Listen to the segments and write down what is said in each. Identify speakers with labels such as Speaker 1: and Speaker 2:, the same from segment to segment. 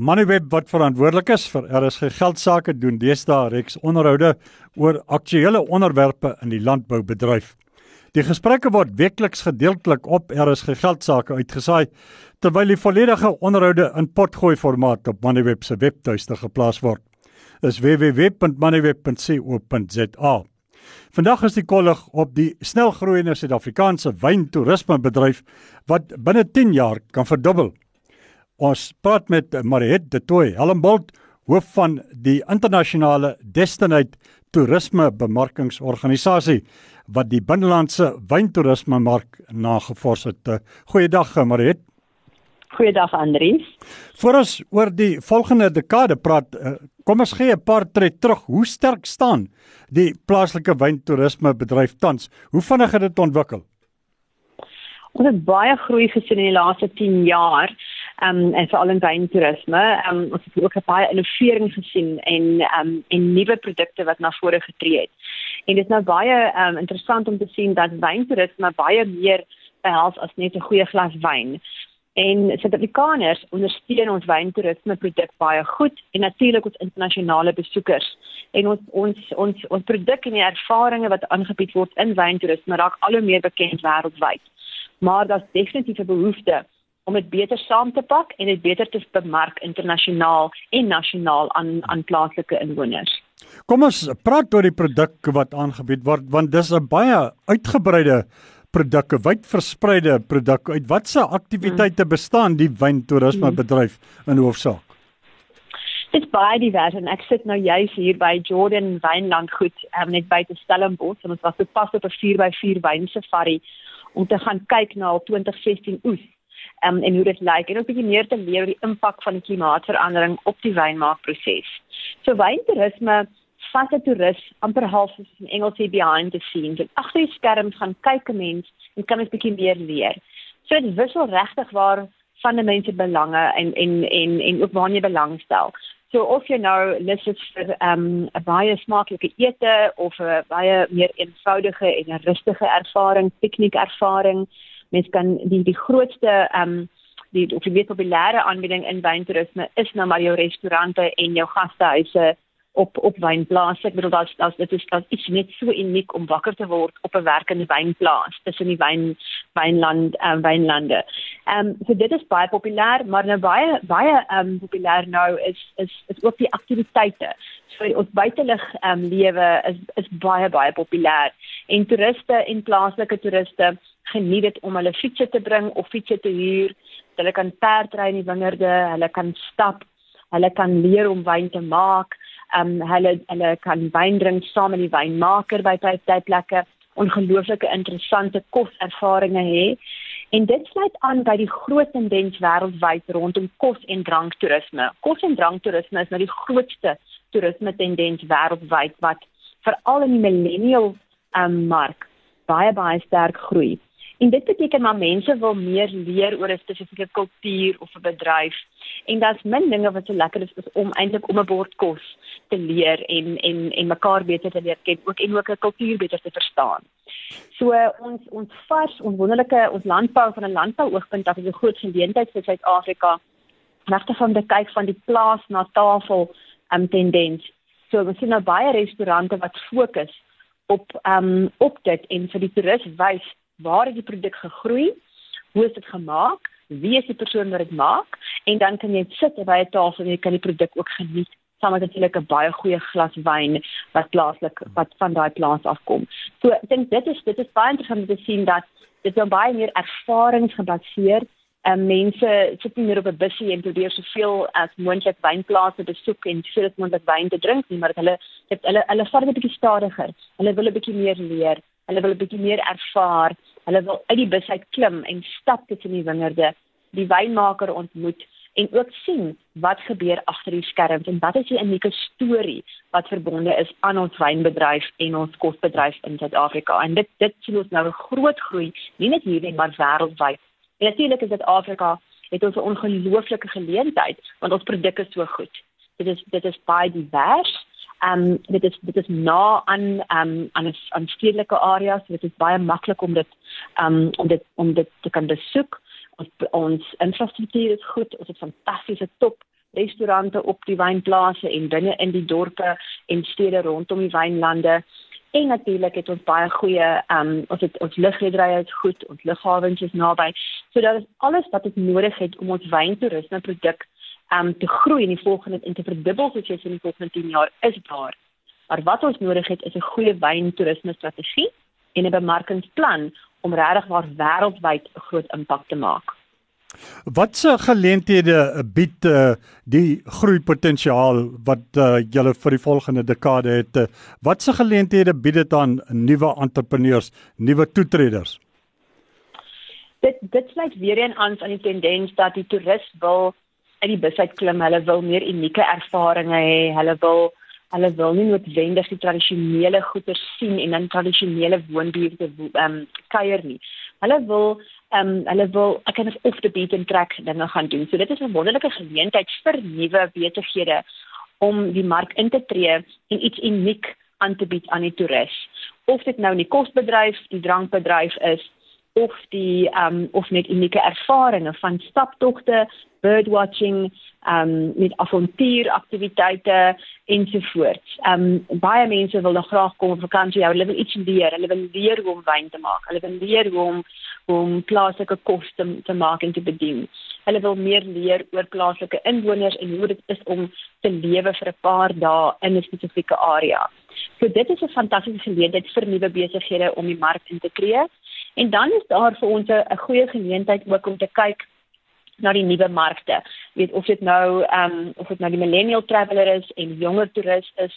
Speaker 1: Moneyweb wat verantwoordelik is vir RSG geldsaake doen deesdae reeks onderhoude oor aktuelle onderwerpe in die landboubedryf. Die gesprekke word weekliks gedeeltelik op RSG geldsaake uitgesaai terwyl die volledige onderhoude in potgooi formaat op Moneyweb se webtuiste geplaas word. Dis www.moneyweb.co.za. Vandag is die kollig op die snelgroeiende Suid-Afrikaanse wyntoerismebedryf wat binne 10 jaar kan verdubbel. Ons praat met Mariet de Tooi, Helmbold, hoof van die internasionale Destinate Toerisme Bemarkingsorganisasie wat die binnelandse wyntoerisme mark nagevors het. Goeiedag Mariet.
Speaker 2: Goeiedag Andries.
Speaker 1: Voor ons oor die volgende dekade praat, eh, kom ons gee 'n paar tree terug. Hoe sterk staan die plaaslike wyntoerisme bedryf tans? Hoe vinnig het dit ontwikkel?
Speaker 2: Ons het baie groei gesien in die laaste 10 jaar um, en veral in wyntoerisme. Um, ons het ook baie innovering gesien en um, en nuwe produkte wat na vore getree het. En dit is nou baie um, interessant om te sien dat wyntoerisme baie meer behels as net 'n goeie glas wyn. En Suid-Afrikaners ondersteun ons wyntoerisme produk baie goed en natuurlik ons internasionale besoekers. En ons ons ons ons produk en die ervarings wat aangebied word in wyntoerisme raak al hoe meer bekend wêreldwyd. Maar daar's definitief 'n behoefte om dit beter saam te pak en dit beter te bemark internasionaal en nasionaal aan aan plaaslike inwoners.
Speaker 1: Kom ons praat oor die produk wat aangebied word want dis 'n baie uitgebreide produk, 'n wyd verspreide produk. Uit watter aktiwiteite hmm. bestaan die wyntoerisme bedryf in hoofsaak?
Speaker 2: Dit baie divers en ek sit nou juis hier by Jordan Wynland goed, um, net by te Stellenbosch en ons was op pas op 'n 4x4 wyn safari om te gaan kyk na al 2016 oes um, en hoe dit lyk en ook 'n bietjie meer te leer oor die impak van die klimaatsverandering op die wynmaakproses. So wyntoerisme vat 'n toerist amper half soos in Engels sê behind the scenes. En agter die skerms gaan kyk 'n mens en kan 'n bietjie meer leer. So dit wissel regtig waar van die mense belange en en en en ook waar jy belangstel. So of jy nou lus is vir ehm, 'n um, baie smaaklike ete of 'n baie meer eenvoudige en 'n rustige ervaring, pikniekervaring, mens kan die die grootste ehm um, die of die mees populêre aanbieding in wyntoerisme is nou maar jou restaurante en jou gastehuise op op wynplase. Ek bedoel dat dat dit is dat iets net so uniek om wakker te word op 'n werkende wynplaas tussen die wyn wynland en um, wynlande. Ehm um, so dit is baie populêr, maar nou baie baie ehm um, populêr nou is is is ook die aktiwiteite. So ons buitelug ehm um, lewe is is baie baie populêr en toeriste en plaaslike toeriste geniet dit om hulle fietsse te bring of fietsse te huur. Hulle kan perdry in die wingerde, hulle kan stap, hulle kan leer om wyn te maak. Ehm um, hulle hulle kan wyn drink saam met die wynmaker by tydplekke. Ongelooflike interessante koservarings hê. En dit sluit aan by die groot tendens wêreldwyd rondom kos en dranktoerisme. Kos en dranktoerisme is nou die grootste toerisme tendens wêreldwyd wat veral in die millennial um, mark baie baie sterk groei. En dit beteken maar mense wil meer leer oor 'n spesifieke kultuur of 'n bedryf. En daar's min dinge wat so lekker is, is om eintlik om 'n bord kos te leer en en en mekaar beter te leer ken, ook en ook 'n kultuur beter te verstaan. So ons ons vars ons wonderlike ons landbou van 'n landbouoogpunt af is 'n groot geleentheid vir Suid-Afrika. Regtig van die kyk van die plaas na tafel um, tendens. So ons sien nou baie restaurante wat fokus op um op dit en vir die toerist wys waar het die produk gegroei? Hoe is dit gemaak? Wie is die persoon wat dit maak? En dan kan jy sit by 'n tafel en jy kan die produk ook geniet saam met natuurlik 'n baie goeie glas wyn wat plaaslik wat van daai plaas afkom. So ek dink dit is dit is baie interessant om te sien dat dit dan baie meer ervaringsgebaseer en um, mense sit nie meer op 'n busjie en probeer soveel as moontlik wynplase besoek en soveel as moontlik wyn te drink nie, maar hulle het hulle hulle vat 'n bietjie stadiger. Hulle wil 'n bietjie meer leer. Hulle wil 'n bietjie meer ervaar. Hulle wil uit die bus uit klim en stap tussen die wingerde, die wynmaker ontmoet en ook sien wat gebeur agter die skerms en wat is die unieke storie wat verbonde is aan ons wynbedryf en ons kosbedryf in Suid-Afrika. En dit dit sien ons nou 'n groot groei, nie net hier nie, maar wêreldwyd. En natuurlik is Suid-Afrika het ons 'n ongelooflike geleentheid want ons produk is so goed. Dit is dit is baie divers Ehm um, dit is dit is na aan ehm um, aan aan stedelike areas, dit is baie maklik om dit ehm um, om dit om dit te kan besoek. Ons ons infrastruktuur is goed, ons het fantastiese top restaurante op die wynplase en binne in die dorpe en stede rondom die wynlande. En natuurlik het ons baie goeie ehm um, ons het ons lugrederye is goed, ons lughawens is naby. So dit is alles wat ons nodig het om ons wyntoerisme produk um, te groei in die volgende en te verdubbel soos jy sê in die volgende 10 jaar is daar. Maar wat ons nodig het is 'n goeie wyntoerisme strategie en 'n bemarkingsplan om regtig waar wêreldwyd 'n groot impak te maak.
Speaker 1: Watse geleenthede bied uh, die groeipotensiaal wat uh, julle vir die volgende dekade het? Uh, Watse geleenthede bied dit aan nuwe entrepreneurs, nuwe toetreders?
Speaker 2: Dit dit sluit weer een aan aan die tendens dat die toerist wil uit die bus uit klim, hulle wil meer unieke ervarings hê, hulle wil hulle wil nie noodwendig die tradisionele goeder sien en in tradisionele woonbuurte ehm um, kuier nie. Hulle wil ehm um, hulle wil ek kan of the beaten track dinge gaan doen. So dit is 'n wonderlike geleentheid vir nuwe besighede om die mark in te tree en iets uniek aan te bied aan die toerist. Of dit nou in die kosbedryf, die drankbedryf is of die ehm um, of net unieke ervarings van staptogte, birdwatching, ehm um, met avontuuraktiwiteite ensovoorts. Ehm um, baie mense wil nog graag kom op vakansie, hulle wil iets leer, hulle wil leer hoe om wyn te maak, hulle wil leer hoe om hoe om plaaslike kos te, te maak en te bedien. Hulle wil meer leer oor plaaslike inwoners en hoe dit is om te lewe vir 'n paar dae in 'n spesifieke area. So dit is 'n fantastiese geleentheid vir nuwe besighede om die mark in te tree. En dan is daar vir ons 'n goeie geleentheid ook om te kyk na die nuwe markte. Weet of dit nou ehm um, of dit nou die millennial traveller is en jonger toerist is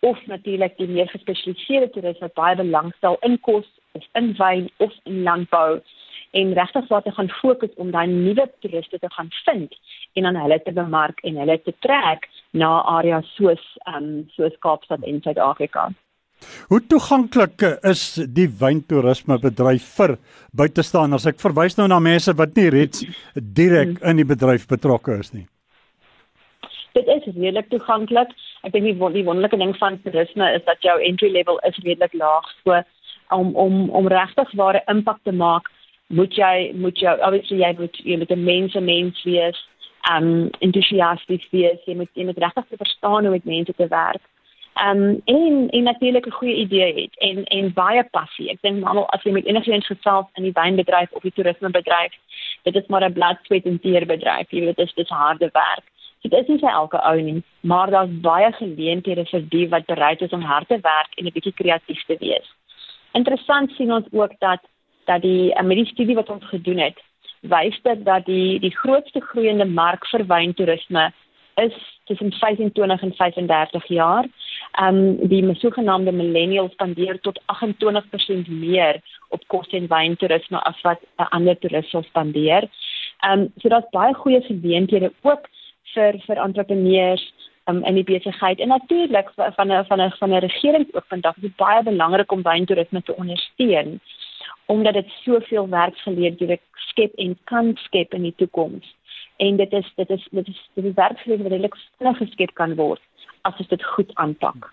Speaker 2: of natuurlik die meer gespesialiseerde toerist wat baie belangstel in kos of in wyn of in landbou en regtig wat te gaan fokus om daai nuwe toeriste te gaan vind en aan hulle te bemark en hulle te trek na areas soos ehm um, soos Kaapstad en Suid-Afrika.
Speaker 1: Hoe toeganklik is die wyntoerisme bedryf vir buitestaanders? Ek verwys nou na mense wat nie reeds direk in die bedryf betrokke is nie.
Speaker 2: Dit is redelik toeganklik. Ek dink die, die wonderlike ding van toerisme is dat jou entry level is redelik laag. So om om om regtig ware impak te maak, moet jy moet jy obviously jy moet jy moet 'n mens 'n mens wees, um entoesiasties wees, jy moet jy moet regtig verstaan hoe met mense te werk um, en en natuurlik 'n goeie idee het en en baie passie. Ek dink almal as jy met enigiets gesels in die wynbedryf of die toerismebedryf, dit is maar 'n blad sweet en teer bedryf. Jy weet dit is dis harde werk. So dit is nie vir elke ou nie, maar daar's baie geleenthede vir die wat bereid is om hard te werk en 'n bietjie kreatief te wees. Interessant sien ons ook dat dat die uh, met die studie wat ons gedoen het, wys dit dat die die grootste groeiende mark vir wyntoerisme is tussen 25 en 35 jaar. Ehm um, die sogenaamde millennials spandeer tot 28% meer op kos en wyntoerisme as wat 'n ander toerist sal spandeer. Ehm um, so daar's baie goeie geleenthede ook vir vir entrepreneurs um, in die besigheid en natuurlik van 'n van 'n van 'n regering ook vandag is dit baie belangrik om wyntoerisme te ondersteun omdat dit soveel werksgeleenthede skep en kan skep in die toekoms en dit is dit is dit is dit is werklik wat redelik vinnig geskep kan word as jy dit goed aanpak.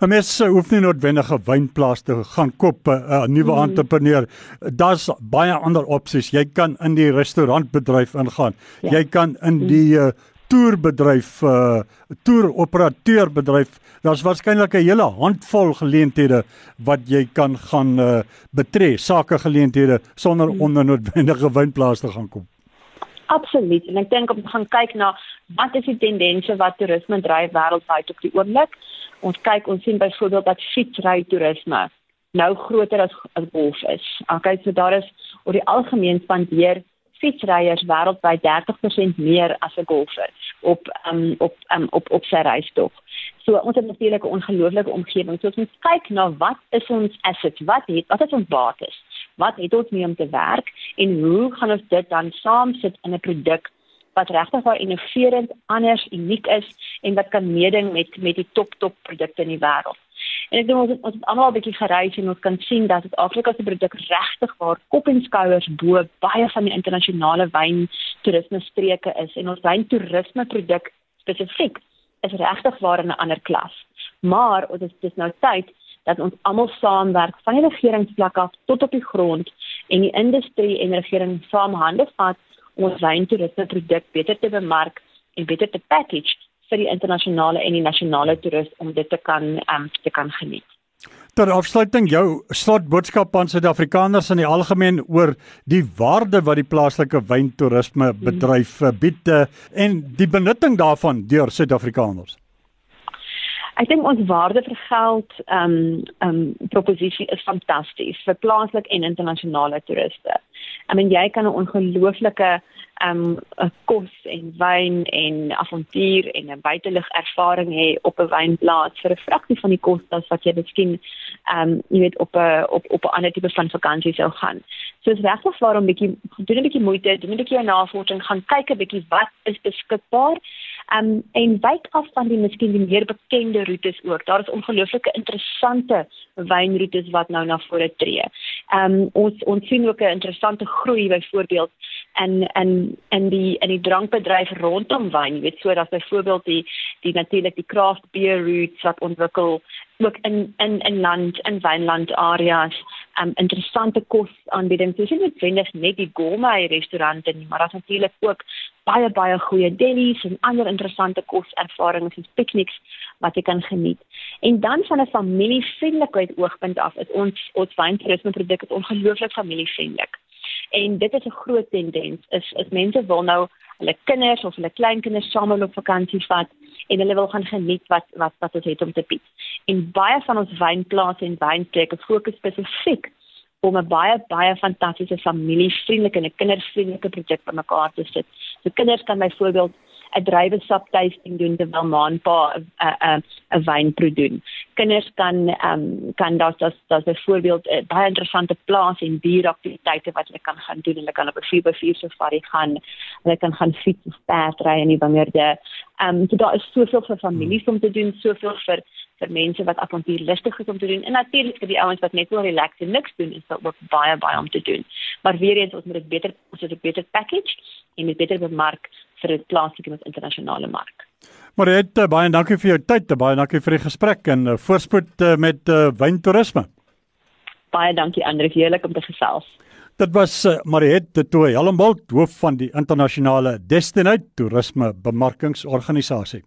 Speaker 1: 'n Mens hoef nie noodwendig 'n wynplaas te gaan koop 'n uh, nuwe mm. entrepreneur. Daar's baie ander opsies. Jy kan in die restaurantbedryf ingaan. Ja. Jy kan in mm. die uh, toerbedryf uh toeroperateurbedryf daar's waarskynlik 'n hele handvol geleenthede wat jy kan gaan uh, betree sake geleenthede sonder mm. onder noodwendige wynplaas te gaan koop
Speaker 2: Absoluut. En ek dink om te gaan kyk na wat is die tendense wat toerisme dryf wêreldwyd op die oomblik. Ons kyk ons sien byvoorbeeld dat fietsry toerisme nou groter as as golf is. Okay, so daar is oor die algemeen spandeer fietsryers wêreldwyd 30% meer as 'n golfer op um, op um, op op sy reistog. So ons het natuurlik 'n ongelooflike omgewing. So ons moet kyk na wat is ons assets? Wat het wat is ons bates? Wat het ons mee om te werk en hoe gaan ons dit dan saamsit in 'n produk wat regtig waar innoverend, anders, uniek is en wat kan meeding met met die top top produkte in die wêreld. En ek dink ons het, ons het almal 'n bietjie gereis en ons kan sien dat Suid-Afrika se produk regtig waar kop en skouers bo baie van die internasionale wyn toerisme streke is en ons wyn toerisme produk spesifiek is regtig waar in 'n ander klas. Maar dit is dis nou tyd dat ons almal saamwerk van die regeringsvlak af tot op die grond en die industrie en regering saam hande vat om ons wyntoerisme produk beter te bemark en beter te package vir die internasionale en die nasionale toerist om dit te kan um, te kan geniet.
Speaker 1: Ter afsluiting jou slotboodskap aan Suid-Afrikaners in die algemeen oor die waarde wat die plaaslike wyntoerisme bedryf mm. bied eh, en die benutting daarvan deur Suid-Afrikaners.
Speaker 2: Ek dink ons waarde vir geld ehm um, ehm um, proposisie is fantasties vir plaaslik en internasionale toeriste. I mean jy kan 'n ongelooflike ehm um, kos en wyn en avontuur en 'n buitelug ervaring hê op 'n wynplaas vir 'n fraksie van die kostes wat jy miskien ehm um, jy weet op 'n op op 'n ander tipe van vakansie sou gaan. So is regtig waarom bietjie doen 'n bietjie moeite, doen 'n bietjie navorsing, gaan kyk 'n bietjie wat is beskikbaar Um en wyk af van die miskien die meer bekende roetes ook. Daar is ongelooflike interessante wynroetes wat nou na vore tree. Um ons ons sien ook 'n interessante groei byvoorbeeld in in in die in die drankbedryf rondom wyn. Jy weet so dat byvoorbeeld die die natuurlik die craft beer routes wat ontwikkel ook in in in land in wynland areas um interessante kos aanbiedings. Dis nie net net die gourmet restaurante nie, maar daar's natuurlik ook baie baie goeie delis en ander interessante koservarings en pikniks wat jy kan geniet. En dan van 'n familievriendelikheid oogpunt af is ons ons wyntoerisme produk is ongelooflik familievriendelik. En dit is 'n groot tendens is is mense wil nou hulle kinders of hulle kleinkinders saam op vakansie vat en hulle wil gaan geniet wat wat wat ons het om te bied. En baie van ons wynplase en wynpleke fokus spesifiek om 'n baie baie fantastiese familievriendelike en kindervriendelike projek bymekaar te sit. So kinders kan byvoorbeeld 'n druiwesap tasting doen terwyl ma en pa 'n 'n wynproe doen. Kinders kan ehm um, kan daar dat dat byvoorbeeld 'n baie interessante plaas en dieraktiwiteite wat hulle kan gaan doen. Hulle kan op 'n 4x4 safari gaan. Hulle kan gaan fiets of perdry in die wingerde. Ehm um, so daar is soveel vir families om te doen, soveel vir vir mense wat avontuurlustig is om te doen en natuurlik vir die ouens wat net wil relax en niks doen is dit ook baie baie om te doen. Maar weer eens ons moet dit beter ons het 'n beter package en dit beter bemark vir 'n plaaslike en internasionale mark.
Speaker 1: Mariette, eh, baie dankie vir jou tyd, baie dankie vir die gesprek en uh, voorspoed uh, met uh, wyntoerisme.
Speaker 2: Baie dankie Andre, heerlik om te gesels.
Speaker 1: Dit was uh, Mariette Tooi, Helmbold, hoof van die internasionale Destinate Toerisme Bemarkingsorganisasie.